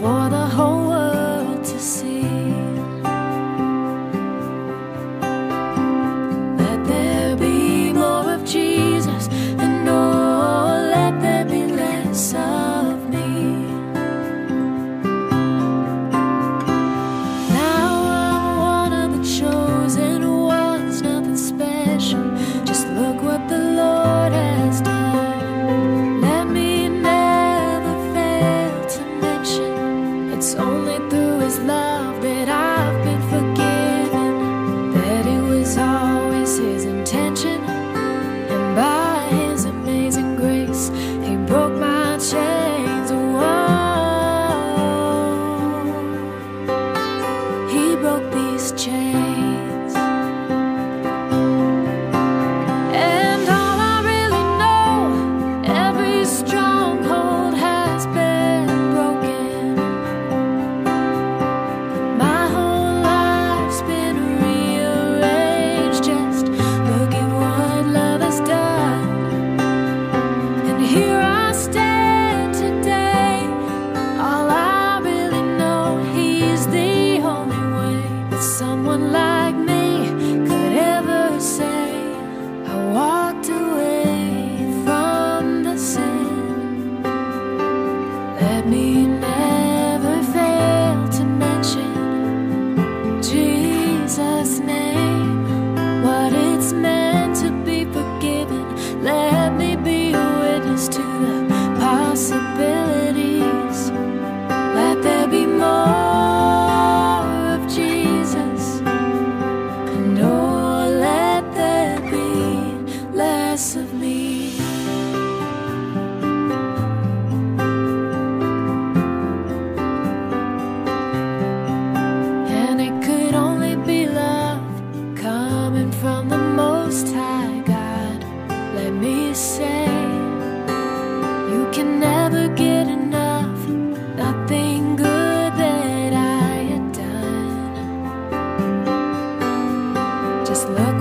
for the whole world to see. Just look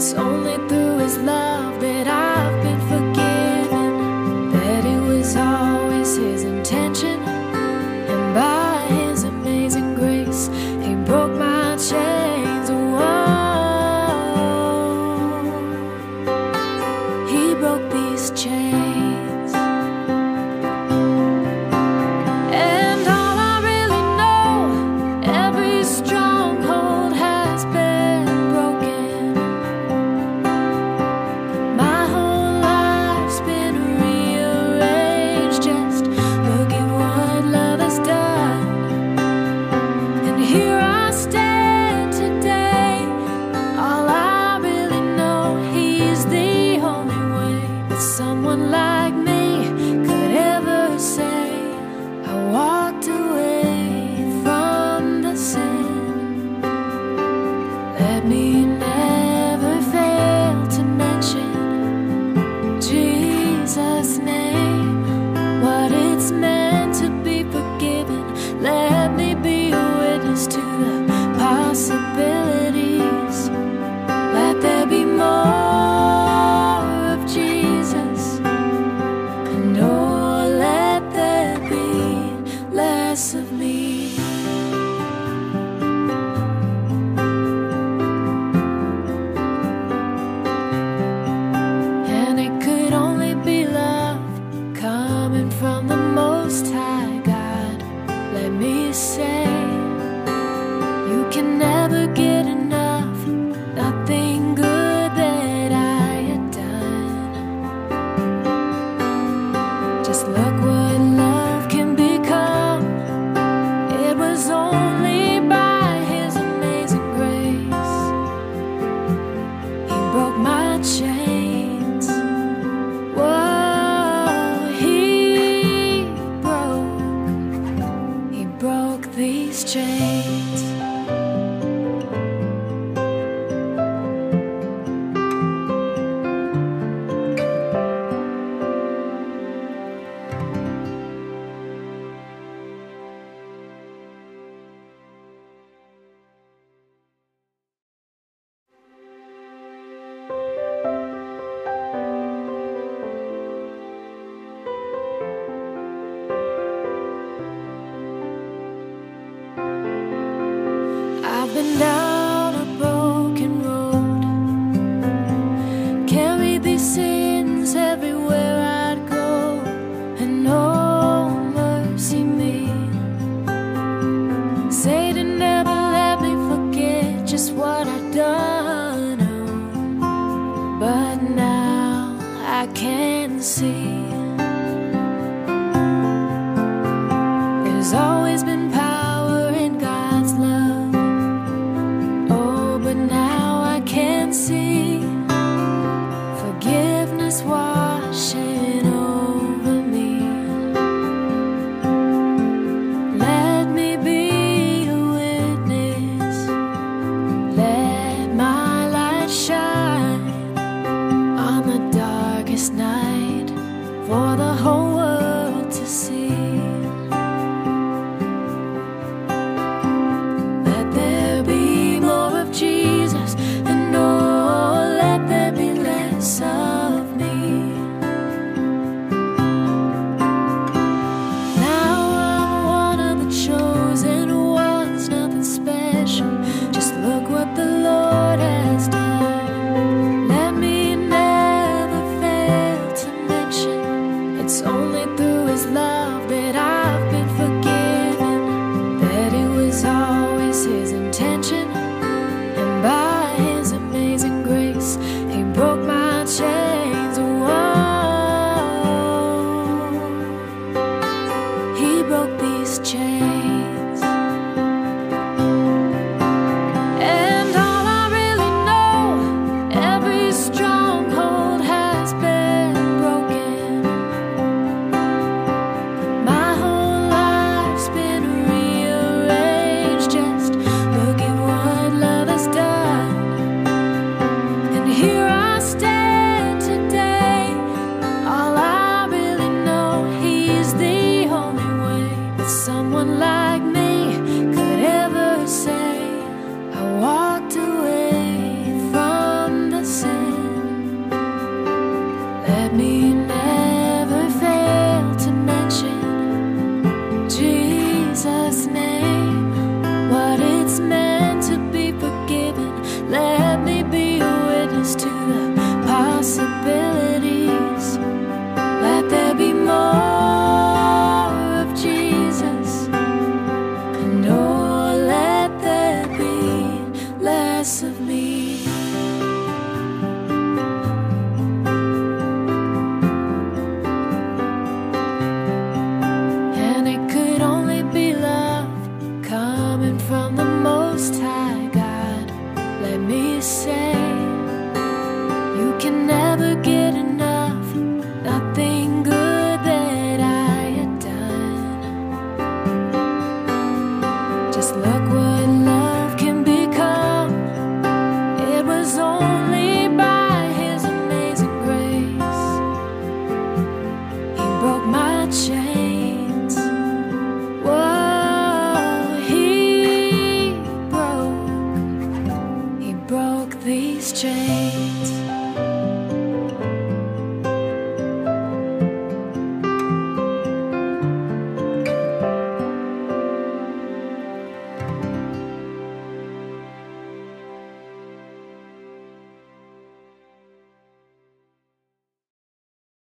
It's only through his love that I to the possibilities. Let me know. Chains.